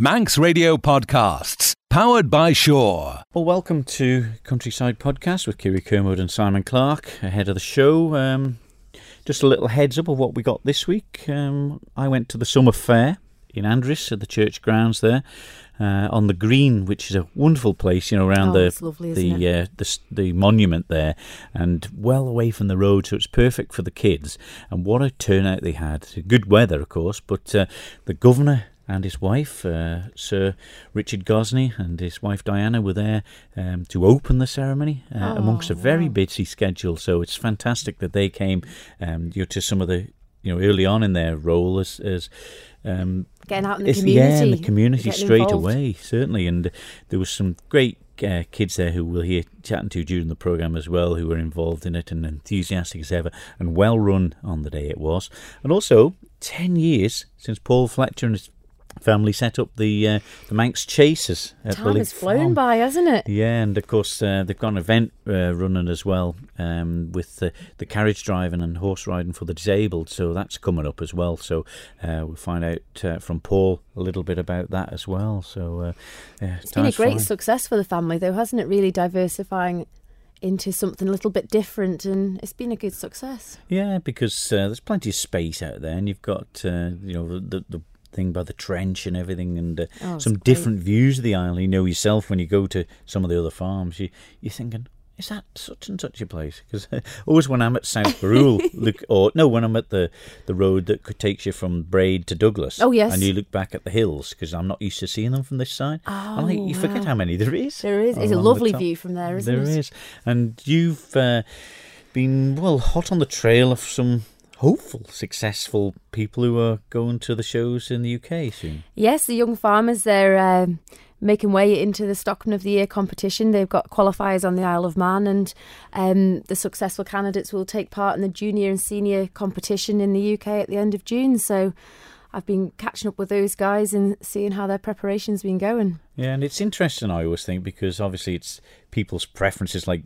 Manx Radio Podcasts, powered by Sure. Well, welcome to Countryside Podcast with Kiri Kermode and Simon Clark. Ahead of the show, um, just a little heads up of what we got this week. Um, I went to the summer fair in Andreas at the church grounds there. Uh, on the green, which is a wonderful place, you know, around Oh, the lovely, the, uh, the the monument there, and well away from the road, so it's perfect for the kids. And what a turnout they had! Good weather, of course, but uh, the governor and his wife, uh, Sir Richard Gozney, and his wife Diana were there um, to open the ceremony uh, Oh, amongst a very wow. busy schedule. So it's fantastic that they came um, you know, to some of the you know early on in their role as as um, Getting out in the community. Yeah, in the community straight involved. away, certainly. And there was some great uh, kids there who we'll hear chatting to during the programme as well, who were involved in it and enthusiastic as ever, and well run on the day it was. And also, 10 years since Paul Fletcher and his family set up the uh, the Manx Chasers at Time Bully has flown Farm. by, hasn't it? Yeah, and of course uh, they've got an event uh, running as well um, with the, the carriage driving and horse riding for the disabled. So that's coming up as well. So uh, we'll find out uh, from Paul a little bit about that as well. So uh, yeah, It's been a great flying. success for the family, though, hasn't it? Really diversifying into something a little bit different, and it's been a good success. Yeah, because uh, there's plenty of space out there, and you've got uh, you know the the thing by the trench and everything, and uh, Oh, some great. different views of the island. You know yourself when you go to some of the other farms, you you're thinking. Is that such and such a place? Because always when I'm at South Barrule, look, or no, when I'm at the, the road that could takes you from Braid to Douglas. Oh, yes. and you look back at the hills because I'm not used to seeing them from this side. and like, Oh, you forget how many there is. There is. It's a lovely view from there, isn't There it? is, and you've uh, been well hot on the trail of some hopeful, successful people who are going to the shows in the UK soon. Yes, the young farmers, they're um, making way into the Stockman of the Year competition. They've got qualifiers on the Isle of Man, and um, the successful candidates will take part in the junior and senior competition in the UK at the end of June. So I've been catching up with those guys and seeing how their preparation's been going. Yeah, and it's interesting. I always think because obviously it's people's preferences, like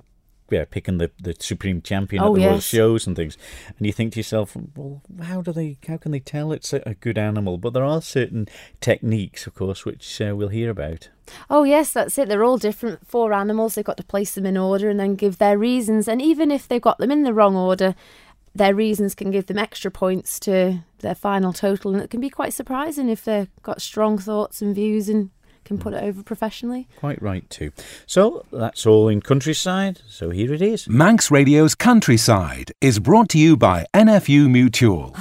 yeah, picking the, the supreme champion Oh, at the yes. shows and things, and you think to yourself, well, how do they? How can they tell it's a, a good animal? But there are certain techniques, of course, which uh, we'll hear about. Oh, yes, that's it. They're all different. Four animals. They've got to place them in order and then give their reasons. And even if they've got them in the wrong order, their reasons can give them extra points to their final total. And it can be quite surprising if they've got strong thoughts and views and can put it over professionally. Quite right too. So that's all in countryside. So here it is. Manx Radio's Countryside is brought to you by NFU Mutual.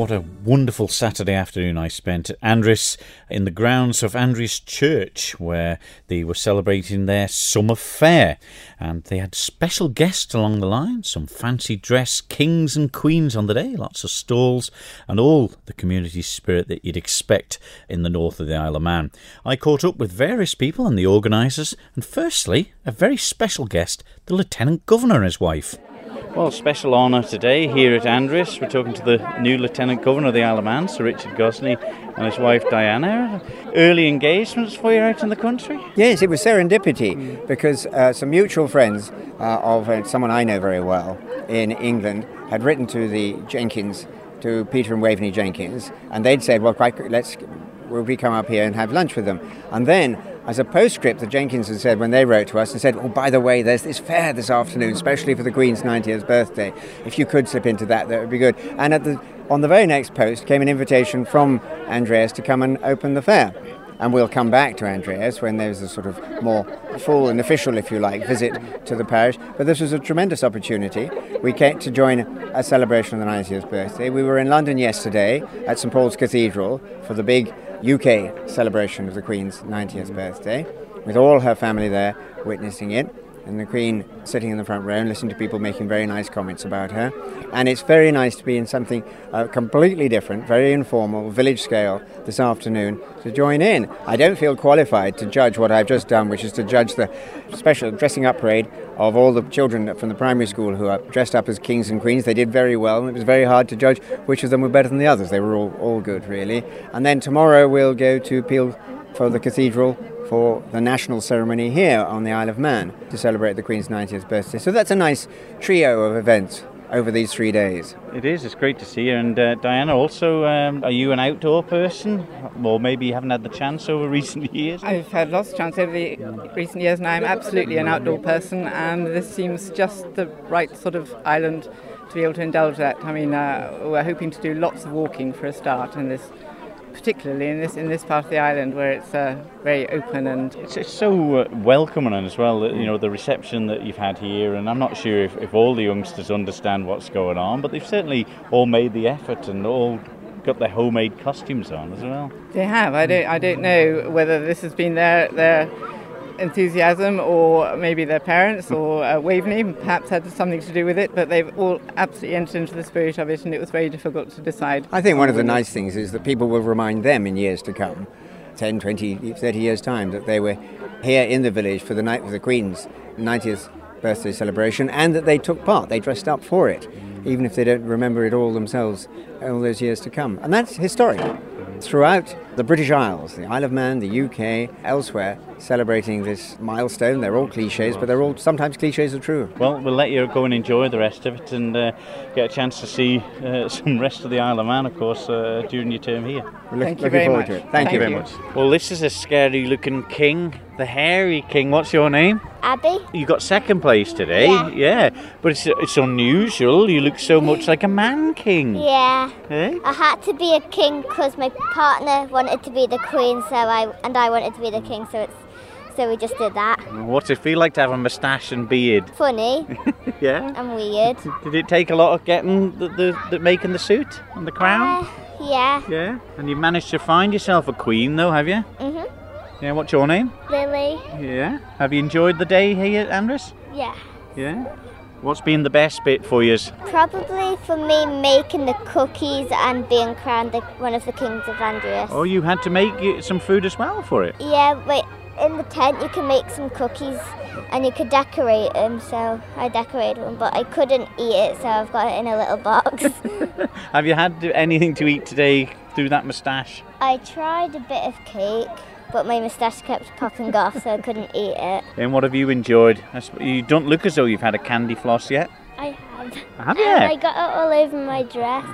What a wonderful Saturday afternoon I spent at Andreas in the grounds of Andreas Church, where they were celebrating their summer fair. And they had special guests along the line, some fancy dress kings and queens on the day, lots of stalls, and all the community spirit that you'd expect in the north of the Isle of Man. I caught up with various people and the organisers, and firstly, a very special guest, the Lieutenant Governor and his wife. Well, special honour today here at Andreas. We're talking to the new Lieutenant Governor of the Isle of Man, Sir Richard Gozney, and his wife Diana. Early engagements for you out in the country? Yes, it was serendipity because uh, some mutual friends uh, of uh, someone I know very well in England had written to the Jenkins, to Peter and Waveney Jenkins, and they'd said, "Well, quite, let's will we come up here and have lunch with them?" And then, as a postscript, the Jenkins had said when they wrote to us and said, "Oh, by the way, there's this fair this afternoon, especially for the Queen's 90th birthday. If you could slip into that, that would be good." And at the on the very next post came an invitation from Andreas to come and open the fair and we'll come back to Andreas when there's a sort of more full and official, if you like, visit to the parish. But this was a tremendous opportunity. We came to join a celebration of the 90th birthday. We were in London yesterday at St Paul's Cathedral for the big UK celebration of the Queen's 90th birthday, with all her family there witnessing it. And the Queen sitting in the front row and listening to people making very nice comments about her. And it's very nice to be in something uh, completely different, very informal, village scale this afternoon to join in. I don't feel qualified to judge what I've just done, which is to judge the special dressing up parade of all the children from the primary school who are dressed up as kings and queens. They did very well, and it was very hard to judge which of them were better than the others. They were all, all good, really. And then tomorrow we'll go to Peel for the cathedral for the national ceremony here on the Isle of Man to celebrate the Queen's 90th birthday. So that's a nice trio of events over these three days. It is. It's great to see you. And uh, Diana, also, um, are you an outdoor person, or maybe you haven't had the chance over recent years? I've had lots of chance over the recent years, and I'm absolutely an outdoor person. And this seems just the right sort of island to be able to indulge that. I mean, uh, we're hoping to do lots of walking for a start in this particularly in this in this part of the island where it's uh, very open and it's, it's so uh, welcoming as well. You know the reception that you've had here, and I'm not sure if, if all the youngsters understand what's going on, but they've certainly all made the effort and all got their homemade costumes on as well. They have. I don't. I don't know whether this has been their their enthusiasm or maybe their parents or uh, Waveney perhaps had something to do with it, but they've all absolutely entered into the spirit of it and it was very difficult to decide. I think one of the nice things is that people will remind them in years to come, 10, 20, 30 years' time, that they were here in the village for the night of the Queen's 90th birthday celebration and that they took part, they dressed up for it, even if they don't remember it all themselves all those years to come. And that's historic throughout the British Isles, the Isle of Man, the UK, elsewhere, celebrating this milestone. They're all cliches, but they're all sometimes cliches are true. Well, we'll let you go and enjoy the rest of it and uh, get a chance to see uh, some rest of the Isle of Man, of course, uh, during your term here. We're Thank look, you very forward much. to it. Thank, Thank you very you. much. Well, this is a scary looking king, the hairy king. What's your name? Abby? You got second place today. Yeah. but it's it's unusual. You look so much like a man king. Yeah. Eh? I had to be a king because my partner wanted to be the queen, so I and I wanted to be the king, so it's so we just did that. What's it feel like to have a moustache and beard? Funny Yeah. and weird. Did it take a lot of getting the, the, the making the suit and the crown? Uh, yeah. Yeah. And you managed to find yourself a queen, though, have you? Mhm. Yeah. What's your name? Lily. Yeah. Have you enjoyed the day here at Andreas? Yeah. Yeah. What's been the best bit for you? Probably for me making the cookies and being crowned the, one of the kings of Andreas. Oh, you had to make some food as well for it. Yeah, wait. In the tent, you can make some cookies and you could decorate them. So I decorated one, but I couldn't eat it, so I've got it in a little box. Have you had anything to eat today through that moustache? I tried a bit of cake, but my moustache kept popping off, so I couldn't eat it. And what have you enjoyed? You don't look as though you've had a candy floss yet. I have. Have you? Um, I got it all over my dress.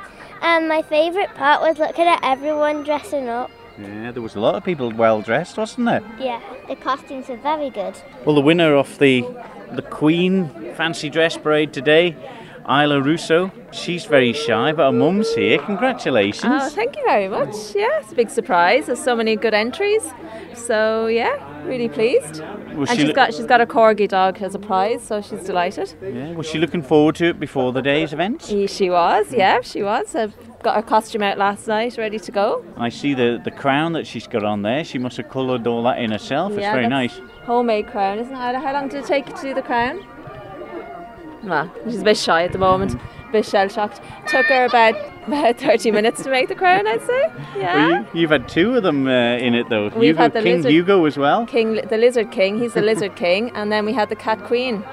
And my favourite part was looking at everyone dressing up. Yeah, there was a lot of people well dressed, wasn't there? Yeah, the costumes were very good. Well, the winner of the the Queen Fancy Dress Parade today, Isla Russo. She's very shy, but her mum's here. Congratulations. Oh, thank you very much. Yeah, it's a big surprise. There's so many good entries. So yeah, really pleased. Was and she she's lo- got she's got a corgi dog as a prize, so she's delighted. yeah, was she looking forward to it before the day's event? She she was, yeah, she was. I've got her costume out last night, ready to go. I see the, the crown that she's got on there. She must have coloured all that in herself. It's Yeah, very nice. Homemade crown, isn't it? How long did it take you to do the crown? Well, she's a bit shy at the moment, a bit shell shocked. Took her about about 30 minutes to make the crown, I'd say. Yeah. Well, you, you've had two of them uh, in it though. We've Hugo, had the King lizard- Hugo as well. King, the lizard king. He's the lizard king, and then we had the cat queen.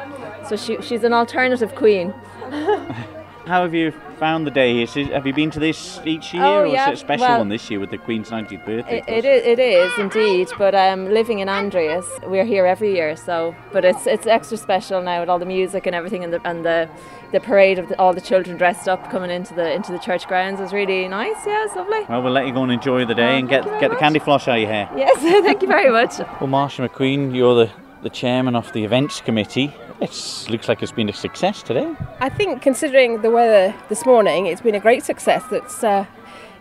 So she, she's an alternative queen. How have you found the day? Is it, have you been to this each year, Oh, or yeah. is it a special Well- one this year with the Queen's 90th birthday? It, it, is, it is indeed, but um, living in Andreas, we're here every year. So, but it's it's extra special now with all the music and everything, and the and the, the parade of the, all the children dressed up coming into the into the church grounds is really nice. Yeah, it's lovely. Well, we'll let you go and enjoy the day and get get the candy floss out of your hair. Yes, thank you very much. Well, Marsha McQueen, you're the, the chairman of the events committee. It looks like it's been a success today. I think, considering the weather this morning, it's been a great success. It's uh,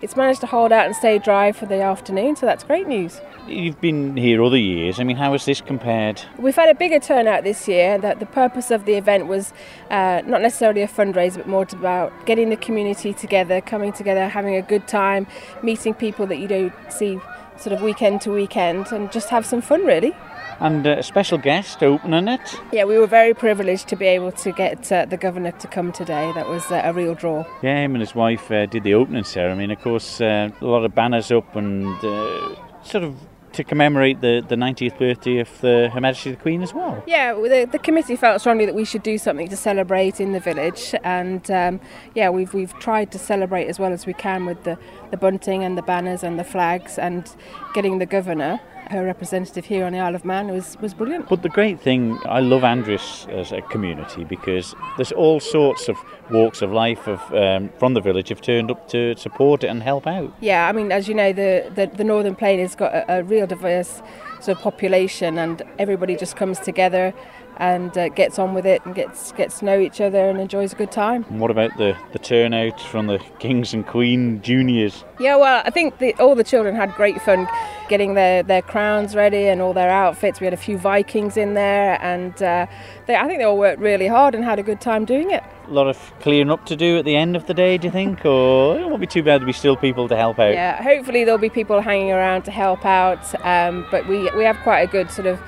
it's managed to hold out and stay dry for the afternoon, so that's great news. You've been here other years. I mean, how has this compared? We've had a bigger turnout this year. That the purpose of the event was uh, not necessarily a fundraiser, but more about getting the community together, coming together, having a good time, meeting people that you don't see sort of weekend to weekend, and just have some fun, really. And a special guest opening it. Yeah, we were very privileged to be able to get uh, the governor to come today. That was uh, a real draw. Yeah, him and his wife uh, did the opening ceremony. Of course, uh, a lot of banners up and uh, sort of to commemorate the, the 90th birthday of the Her Majesty the Queen as well. Yeah, the, the committee felt strongly that we should do something to celebrate in the village, and um, yeah, we've we've tried to celebrate as well as we can with the, the bunting and the banners and the flags and getting the governor her representative here on the Isle of Man was, was brilliant. But the great thing, I love Andreas as a community because there's all sorts of walks of life of um, from the village have turned up to support it and help out. Yeah, I mean, as you know, the, the, the Northern Plain has got a, a real diverse sort of population and everybody just comes together and uh, gets on with it and gets gets to know each other and enjoys a good time. And what about the, the turnout from the Kings and Queen juniors? Yeah, well, I think the, all the children had great fun getting their, their crowns ready and all their outfits. We had a few Vikings in there, and uh, they, I think they all worked really hard and had a good time doing it. A lot of clearing up to do at the end of the day, do you think? Or it won't be too bad to be still people to help out? Yeah, hopefully there'll be people hanging around to help out, um, but we, we have quite a good sort of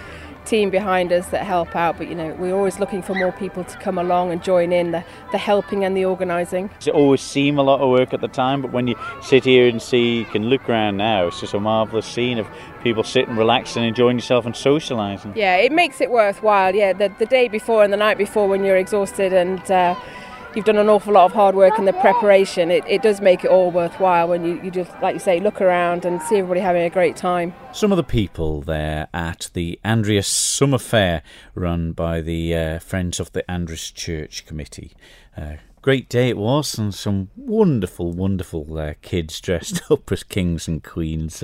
team behind us that help out, but you know, we're always looking for more people to come along and join in the, the helping and the organising. It always seem a lot of work at the time, but when you sit here and see, you can look around now, it's just a marvellous scene of people sitting, relaxing, enjoying yourself and socialising. Yeah, it makes it worthwhile. Yeah, the, the day before and the night before when you're exhausted and uh, you've done an awful lot of hard work in the preparation, it, it does make it all worthwhile when you, you just, like you say, look around and see everybody having a great time. Some of the people there at the Andreas Summer Fair run by the uh, Friends of the Andreas Church Committee. Uh, great day it was, and some wonderful, wonderful uh, kids dressed up as kings and queens.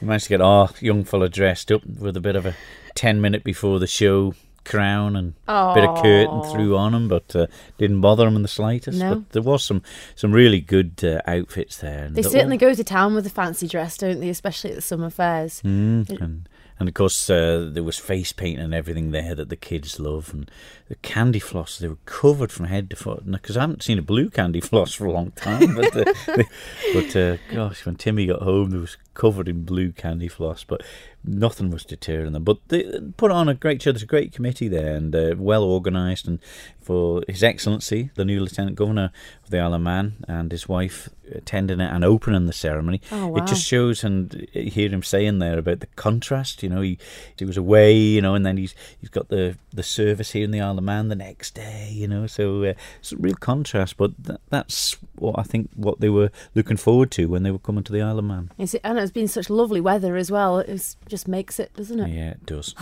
We managed to get our young fella dressed up with a bit of a 10 minute before the show crown and a bit of curtain threw on him, but uh, didn't bother him in the slightest. No. But there was some some really good uh, outfits there. And They the- certainly go to town with the fancy dress, don't they? Especially at the summer fairs. Mm, and and of course uh, there was face paint and everything there that the kids love, and the candy floss they were covered from head to foot. Because I haven't seen a blue candy floss for a long time, but uh, they- but uh, gosh, when Timmy got home, there was covered in blue candy floss, but nothing was deterring them. But they put on a great show. There's a great committee there and uh, well organised. And for His Excellency, the new Lieutenant Governor of the Isle of Man, and his wife attending it and opening the ceremony, Oh, wow. it just shows and you hear him saying there about the contrast. You know, he he was away, you know, and then he's he's got the the service here in the Isle of Man the next day. You know, so uh, it's a real contrast. But th- that's what I think what they were looking forward to when they were coming to the Isle of Man. Is it, and it's been such lovely weather as well. It just makes it, doesn't it? Yeah, it does.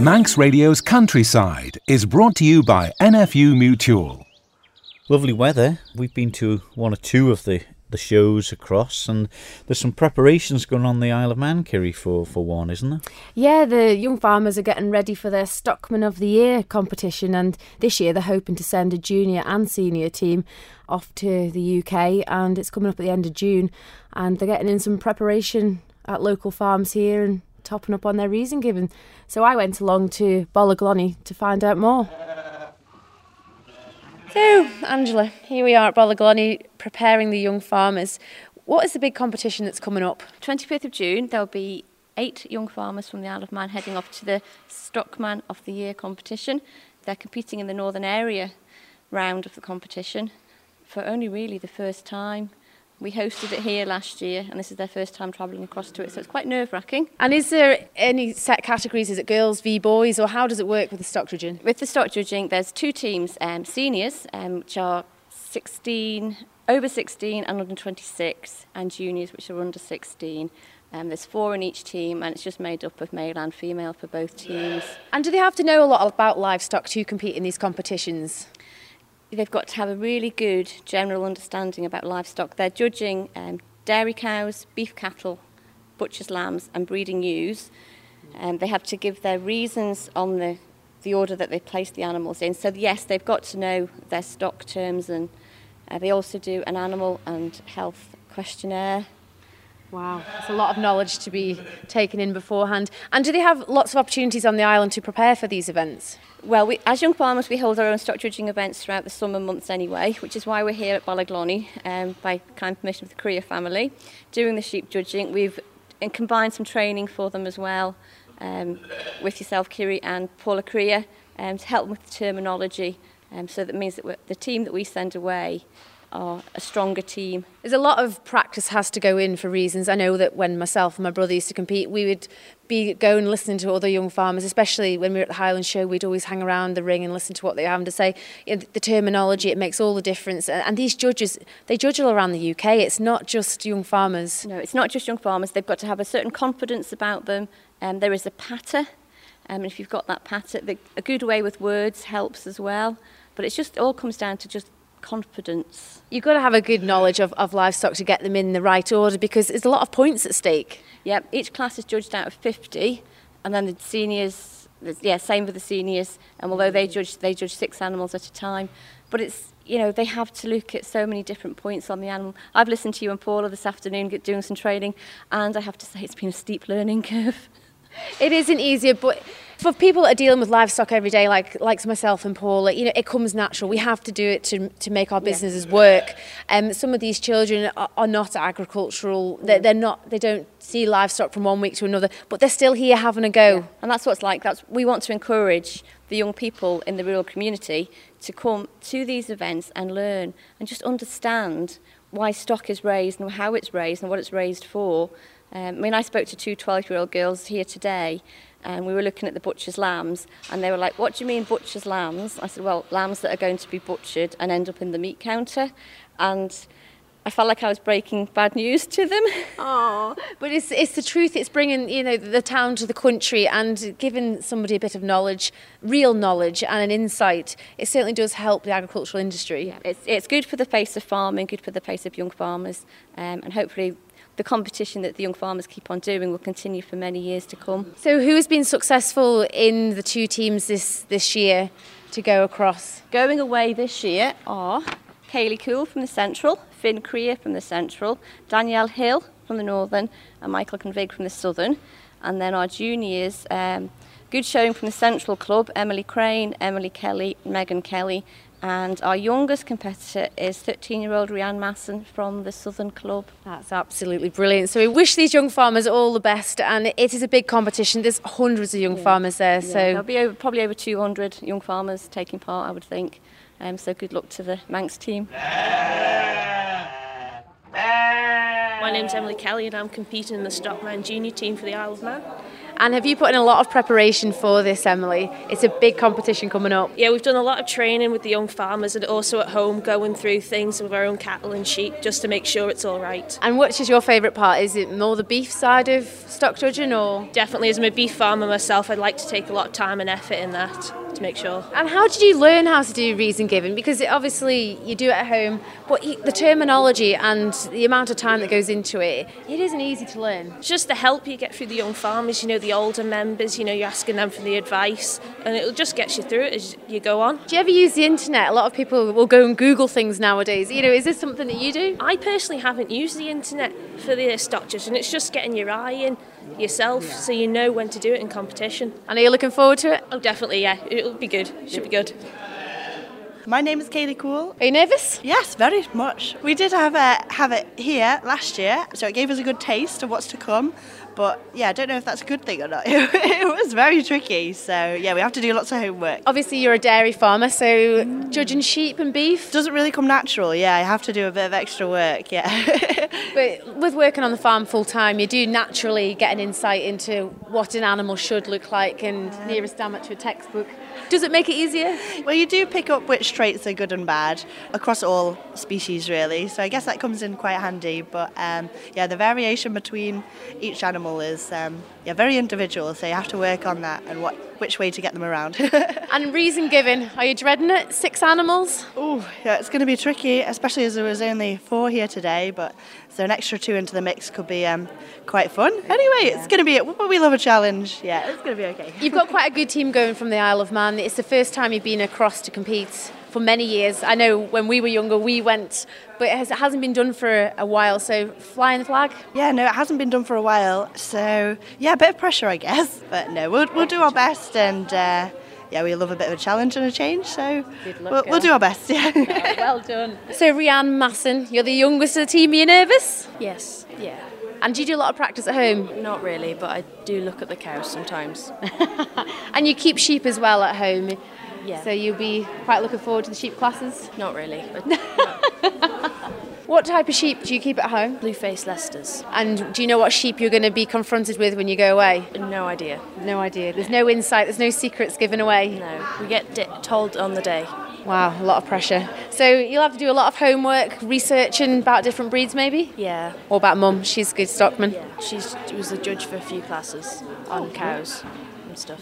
Manx Radio's Countryside is brought to you by NFU Mutual. Lovely weather. We've been to one or two of the, the shows across, and there's some preparations going on the Isle of Man, Kerry, for, for one, isn't there? Yeah, the young farmers are getting ready for their Stockman of the Year competition, and this year they're hoping to send a junior and senior team off to the UK, and it's coming up at the end of June, and they're getting in some preparation at local farms here and topping up on their reason giving. So I went along to Ballaglonny to find out more. So, Angela, here we are at Ballaglonny preparing the young farmers. What is the big competition that's coming up? 25th of June, there'll be eight young farmers from the Isle of Man heading off to the Stockman of the Year competition. They're competing in the Northern Area round of the competition for only really the first time. We hosted it here last year, and this is their first time travelling across to it, so it's quite nerve wracking. And is there any set categories? Is it girls v boys, or how does it work with the stock judging? With the stock judging, there's two teams um, seniors, um, which are 16, over 16 and under 26, and juniors, which are under 16. Um, there's four in each team, and it's just made up of male and female for both teams. And do they have to know a lot about livestock to compete in these competitions? They've got to have a really good general understanding about livestock. They're judging um, dairy cows, beef cattle, butcher's lambs, and breeding ewes. Um, they have to give their reasons on the, the order that they place the animals in. So, yes, they've got to know their stock terms, and uh, they also do an animal and health questionnaire. Wow, it's a lot of knowledge to be taken in beforehand. And do they have lots of opportunities on the island to prepare for these events? Well, we, as young farmers, we hold our own stock judging events throughout the summer months anyway, which is why we're here at Ballaglonny um, by kind permission of the Creer family doing the sheep judging. We've combined some training for them as well um, with yourself, Kiri, and Paula Creer um, to help them with the terminology. Um, so that means that the team that we send away are a stronger team. There's a lot of practice has to go in for reasons. I know that when myself and my brother used to compete, we would be going and listening to other young farmers, especially when we were at the Highland Show, we'd always hang around the ring and listen to what they were having to say. You know, the terminology, it makes all the difference. And these judges, they judge all around the UK. It's not just young farmers. No, it's not just young farmers. They've got to have a certain confidence about them. Um, there is a patter. Um, and if you've got that patter, the, a good way with words helps as well. But it's just, it all comes down to just confidence. You've got to have a good knowledge of, of livestock to get them in the right order because there's a lot of points at stake. Yeah, each class is judged out of 50, and then the seniors, yeah, same with the seniors. And although they judge, they judge six animals at a time, but it's you know they have to look at so many different points on the animal. I've listened to you and Paula this afternoon doing some training, and I have to say it's been a steep learning curve. It isn't easier, but for people that are dealing with livestock every day, like like myself and Paula, you know, it comes natural. We have to do it to, to make our businesses yeah. work. Um, some of these children are, are not agricultural. They're, they're not. They don't see livestock from one week to another, but they're still here having a go. Yeah. And that's what it's like. That's we want to encourage the young people in the rural community to come to these events and learn and just understand why stock is raised and how it's raised and what it's raised for. Um, I mean, I spoke to two 12-year-old girls here today, and we were looking at the butcher's lambs, and they were like, what do you mean butcher's lambs? I said, well, lambs that are going to be butchered and end up in the meat counter. And I felt like I was breaking bad news to them. Oh, but it's it's the truth. It's bringing you know the town to the country and giving somebody a bit of knowledge, real knowledge, and an insight. It certainly does help the agricultural industry. Yeah, it's it's good for the face of farming, good for the face of young farmers, um, and hopefully the competition that the young farmers keep on doing will continue for many years to come. So, who has been successful in the two teams this, this year to go across? Going away this year are Kaylee Cool from the Central, Finn Creer from the Central, Danielle Hill from the Northern, and Michael Convig from the Southern. And then our juniors, um, good showing from the Central Club, Emily Crane, Emily Kelly, Megan Kelly, and our youngest competitor is 13 year old Rianne Masson from the Southern Club. That's absolutely brilliant. So we wish these young farmers all the best, and it is a big competition. There's hundreds of young yeah. farmers there. Yeah. So there'll be over, probably over 200 young farmers taking part, I would think. Um, so good luck to the Manx team. My name's Emily Kelly, and I'm competing in the Stockman Junior team for the Isle of Man. And have you put in a lot of preparation for this, Emily? It's a big competition coming up. Yeah, we've done a lot of training with the young farmers and also at home going through things with our own cattle and sheep just to make sure it's all right. And which is your favourite part? Is it more the beef side of stock judging or? Definitely, as I'm a beef farmer myself, I'd like to take a lot of time and effort in that to make sure. And how did you learn how to do reason giving? Because it, obviously you do it at home, but the terminology and the amount of time that goes into it, it isn't easy to learn. It's just the help you get through the young farmers, you know, the older members, you know, you're asking them for the advice, and it'll just get you through it as you go on. Do you ever use the internet? A lot of people will go and Google things nowadays. You know, is this something that you do? I personally haven't used the internet for the stock and it's just getting your eye in yourself so you know when to do it in competition. And are you looking forward to it? Oh, definitely, yeah. It'll be good. Should be good. My name is Kaylee Cool. Are you nervous? Yes, very much. We did have a, have it here last year, so it gave us a good taste of what's to come. But yeah, I don't know if that's a good thing or not. it was very tricky. So yeah, we have to do lots of homework. Obviously, you're a dairy farmer, so judging sheep and beef doesn't really come natural. Yeah, I have to do a bit of extra work. Yeah. but with working on the farm full time, you do naturally get an insight into what an animal should look like and nearest damn to a textbook. Does it make it easier? Well, you do pick up which traits are good and bad across all species, really. So I guess that comes in quite handy. But um, yeah, the variation between each animal is um, yeah very individual. So you have to work on that and what which way to get them around. and reason given, are you dreading it? Six animals? Oh, yeah, it's going to be tricky, especially as there was only four here today. But so an extra two into the mix could be um, quite fun. Anyway, yeah. it's going to be. We love a challenge. Yeah, it's going to be okay. You've got quite a good team going from the Isle of Man. It's the first time you've been across to compete for many years. I know when we were younger, we went, but it, has, not been done for a while. So flying the flag? Yeah, no, it hasn't been done for a while. So yeah, a bit of pressure, I guess. But no, we'll, we'll do our best and. Uh, yeah, we love a bit of a challenge and a change, so we'll, we'll, do our best. Yeah. well done. So, Rianne Masson, you're the youngest of the team. Are you nervous? Yes. Yeah. And do you do a lot of practice at home? Not really, but I do look at the cows sometimes. and you keep sheep as well at home. Yeah. So you'll be quite looking forward to the sheep classes? Not really. What type of sheep do you keep at home? blue faced Leicesters. And do you know what sheep you're going to be confronted with when you go away? No idea. No idea. There's no insight, there's no secrets given away. No. We get di- told on the day. Wow, a lot of pressure. So you'll have to do a lot of homework, researching about different breeds maybe? Yeah. Or about mum, she's a good stockman. She's she was a judge for a few classes on cows and stuff.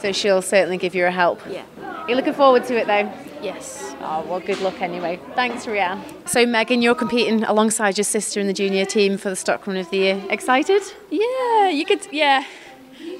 So she'll certainly give you a help. Yeah. You're looking forward to it though? Yes. Oh, well, good luck anyway. Thanks, Rianne. So, Megan, you're competing alongside your sister in the junior team for the Stockman of the Year. Excited? Yeah, you could. Yeah,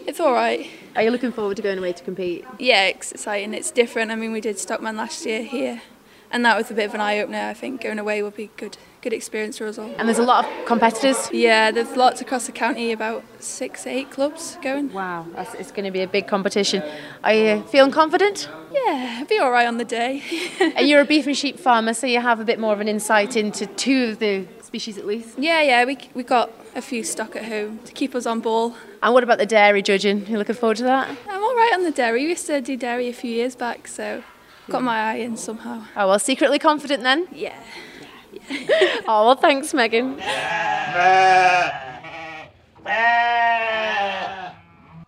it's all right. Are you looking forward to going away to compete? Yeah, it's exciting. It's different. I mean, we did Stockman last year here, and that was a bit of an eye opener. I think going away will be good, good experience for us all. And there's a lot of competitors? Yeah, there's lots across the county. About six, eight clubs going. Wow, that's, it's going to be a big competition. Are you feeling confident? Yeah, be all right on the day. and you're a beef and sheep farmer, so you have a bit more of an insight into two of the species at least. Yeah, yeah, we we got a few stock at home to keep us on ball. And what about the dairy judging? You looking forward to that? I'm all right on the dairy. We used to do dairy a few years back, so got my eye in somehow. Oh, well, secretly confident then? Yeah. oh, well, thanks, Megan.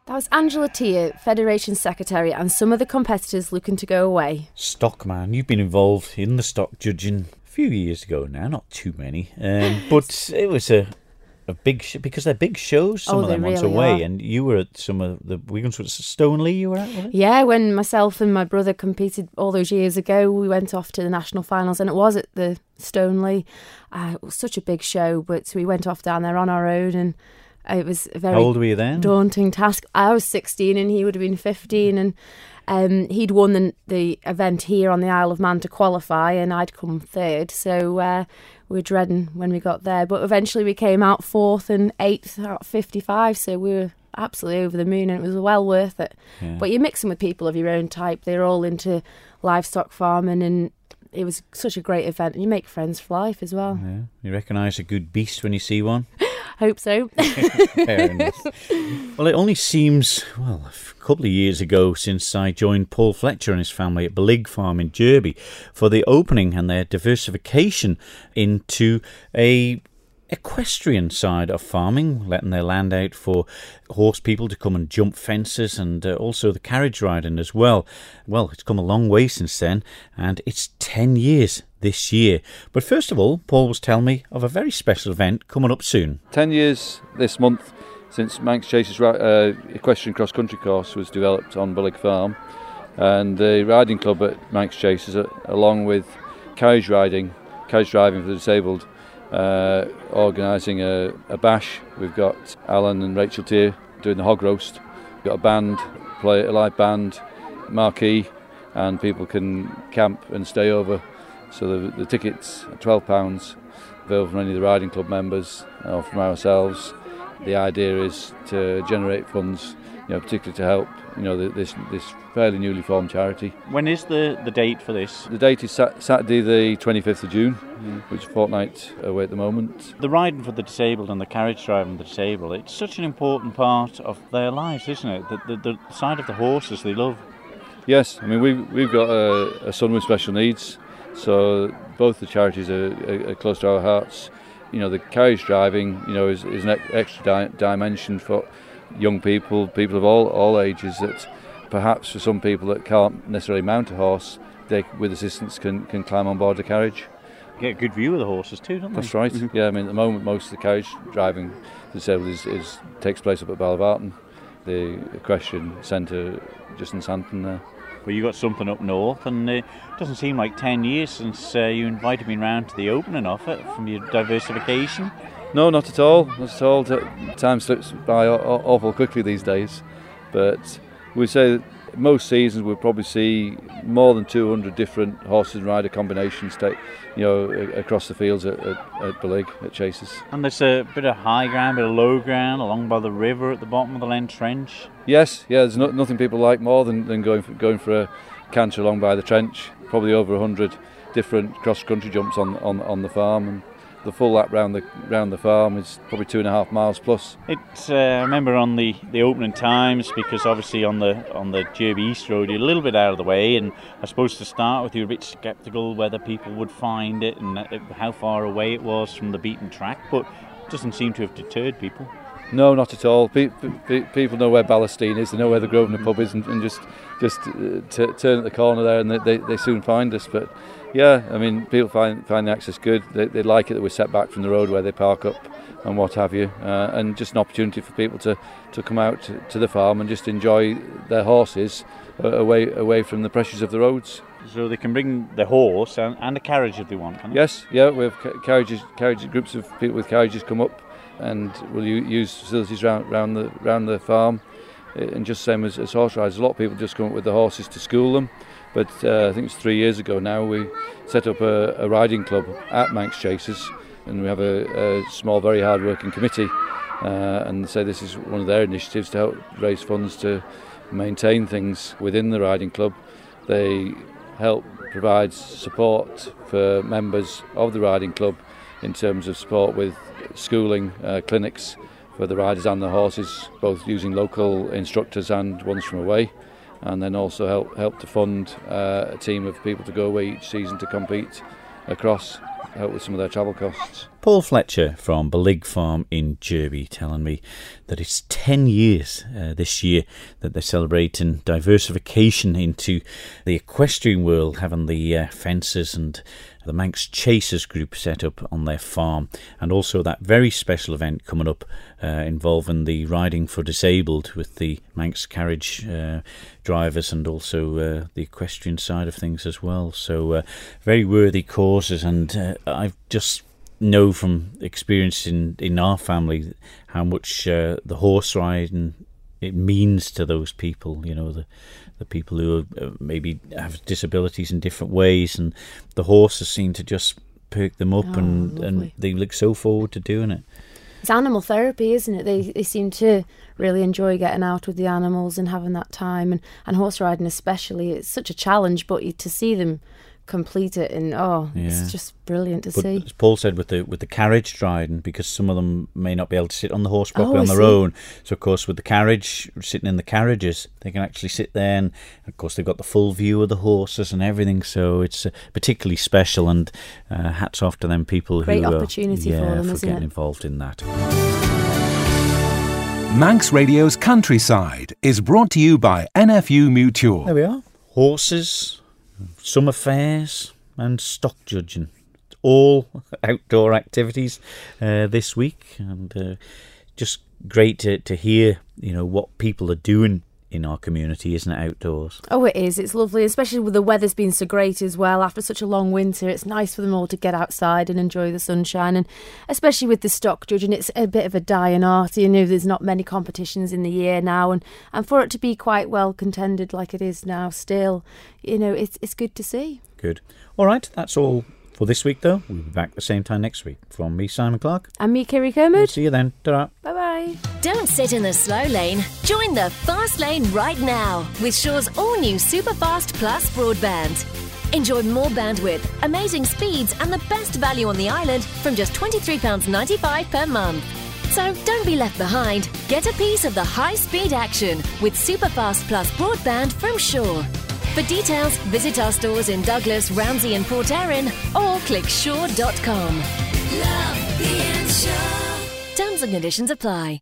That was Angela Teare, Federation Secretary, and some of the competitors looking to go away. Stockman, you've been involved in the stock judging a few years ago now, not too many, um, but it was a a big sh- because they're big shows. Some Oh, of them once really away, are. and you were at some of the Wigan Stoneleigh. You were at? Yeah, when myself and my brother competed all those years ago, we went off to the national finals, and it was at the Stoneleigh. Uh, it was such a big show, but we went off down there on our own, and it was a very How old were you then? daunting task. I was 16, and he would have been 15, and um, he'd won the, the event here on the Isle of Man to qualify, and I'd come third. So uh, we were dreading when we got there, but eventually we came out fourth and eighth out of 55. So we were absolutely over the moon, and it was well worth it. Yeah. But you're mixing with people of your own type. They're all into livestock farming, and it was such a great event. And you make friends for life as well. Yeah. You recognise a good beast when you see one. Hope so. Well, it only seems, well, a couple of years ago since I joined Paul Fletcher and his family at Belig Farm in Jurby for the opening and their diversification into a equestrian side of farming, letting their land out for horse people to come and jump fences and uh, also the carriage riding as well. Well, it's come a long way since then, and it's 10 years this year. But first of all, Paul was telling me of a very special event coming up soon. 10 years this month since Manx Chase's uh, equestrian cross country course was developed on Bullock Farm, and the riding club at Manx Chasers, uh, along with carriage riding, carriage driving for the disabled, uh, organising a, a bash. We've got Alan and Rachel Teare doing the hog roast. We've got a band, play a live band, marquee, and people can camp and stay over. So the, the tickets are twelve pounds, available from any of the riding club members uh, or from ourselves. The idea is to generate funds, you know, particularly to help, you know, the, this this fairly newly formed charity. When is the, the date for this? The date is sat- Saturday, the 25th of June, hmm. which is a fortnight away at the moment. The riding for the disabled and the carriage driving the disabled, it's such an important part of their lives, isn't it? The, the, the side of the horses they love. Yes, I mean we've we've got a, a son with special needs, so both the charities are, are, are close to our hearts. You know, the carriage driving, you know, is, is an extra di- dimension for young people, people of all all ages. That perhaps for some people that can't necessarily mount a horse, they with assistance can, can climb on board the carriage. Get a good view of the horses too, don't they? That's right. Mhm. Yeah, I mean at the moment most of the carriage driving disabled is, is takes place up at Ballavartyn, the equestrian centre just in Santon there. Well, you got something up north, and uh, it doesn't seem like 10 years since uh, you invited me round to the opening of it from your diversification. No, not at all. Not at all. Time slips by aw- aw- awful quickly these days. But we say most seasons we'll probably see more than 200 different horses and rider combinations take, you know, across the fields at, at, at Belig, at Chases. And there's a bit of high ground, bit of low ground along by the river at the bottom of the Lhen Trench. Yes, yeah. There's no, nothing people like more than, than going for, going for a canter along by the trench. Probably over 100 different cross country jumps on, on on the farm, and the full lap round the round the farm is probably two and a half miles plus. It's uh, I remember on the, the opening times because obviously on the on the Jurby East Road you're a little bit out of the way, and I suppose to start with you're a bit sceptical whether people would find it and how far away it was from the beaten track, but it doesn't seem to have deterred people. No, not at all. Pe- pe- people know where Ballastine is. They know where the Grosvenor pub is, and, and just just uh, t- turn at the corner there, and they, they, they, soon find us. But yeah, I mean, people find find the access good. They, they like it that we're set back from the road where they park up and what have you, uh, and just an opportunity for people to, to come out to, the farm and just enjoy their horses uh, away away from the pressures of the roads. So they can bring the horse and, and a carriage if they want. Yes, yeah, we have carriages, carriages, groups of people with carriages come up and we'll use facilities around, around the around the farm. Uh, and just same as, as horse riders, a lot of people just come up with the horses to school them. But uh, I think it's three years ago now we set up a, a riding club at Manx Chasers, and we have a, a small, very hard-working committee. Uh, and say this is one of their initiatives to help raise funds to maintain things within the riding club. They help provide support for members of the riding club in terms of support with schooling uh, clinics for the riders and the horses, both using local instructors and ones from away, and then also help help to fund uh, a team of people to go away each season to compete across, help with some of their travel costs. Paul Fletcher from Belig Farm in Jurby telling me that it's 10 years uh, this year that they're celebrating diversification into the equestrian world, having the uh, fences and the Manx Chasers group set up on their farm, and also that very special event coming up uh, involving the riding for disabled with the Manx carriage uh, drivers and also uh, the equestrian side of things as well. So, uh, very worthy causes, and uh, I've just know from experience in, in our family how much uh, the horse riding it means to those people. You know the the people who are, uh, maybe have disabilities in different ways, and the horses seem to just perk them up, oh, and, and they look so forward to doing it. It's animal therapy, isn't it? They they seem to really enjoy getting out with the animals and having that time, and, and horse riding especially. It's such a challenge, but to see them complete it and oh yeah. it's just brilliant to but see as paul said with the with the carriage riding because some of them may not be able to sit on the horse properly oh, on their see. own so of course with the carriage sitting in the carriages they can actually sit there and of course they've got the full view of the horses and everything so it's uh, particularly special and uh, hats off to them people Great who opportunity are, yeah, for them for getting it? involved in that Manx Radio's Countryside is brought to you by NFU Mutual. There we are. Horses, summer fairs, and stock judging. All outdoor activities uh, this week, and uh, just great to, to hear you know what people are doing in our community, isn't it, outdoors? Oh, it is. It's lovely, especially with the weather's been so great as well. After such a long winter, it's nice for them all to get outside and enjoy the sunshine. And especially with the stock judging, it's a bit of a dying art. You know, there's not many competitions in the year now, and, and for it to be quite well contended like it is now, still, you know, it's it's good to see. Good. All right, that's all for this week, though. We'll be back the same time next week. From me, Simon Clark. And me, Kiri Kermode. We'll see you then. ta Bye bye. Don't sit in the slow lane. Join the fast lane right now with Sure's all new Superfast Plus broadband. Enjoy more bandwidth, amazing speeds, and the best value on the island from just £23.95 per month. So don't be left behind. Get a piece of the high speed action with Superfast Plus broadband from Sure. For details, visit our stores in Douglas, Ramsey, and Port Erin or click sure.com. Terms and conditions apply.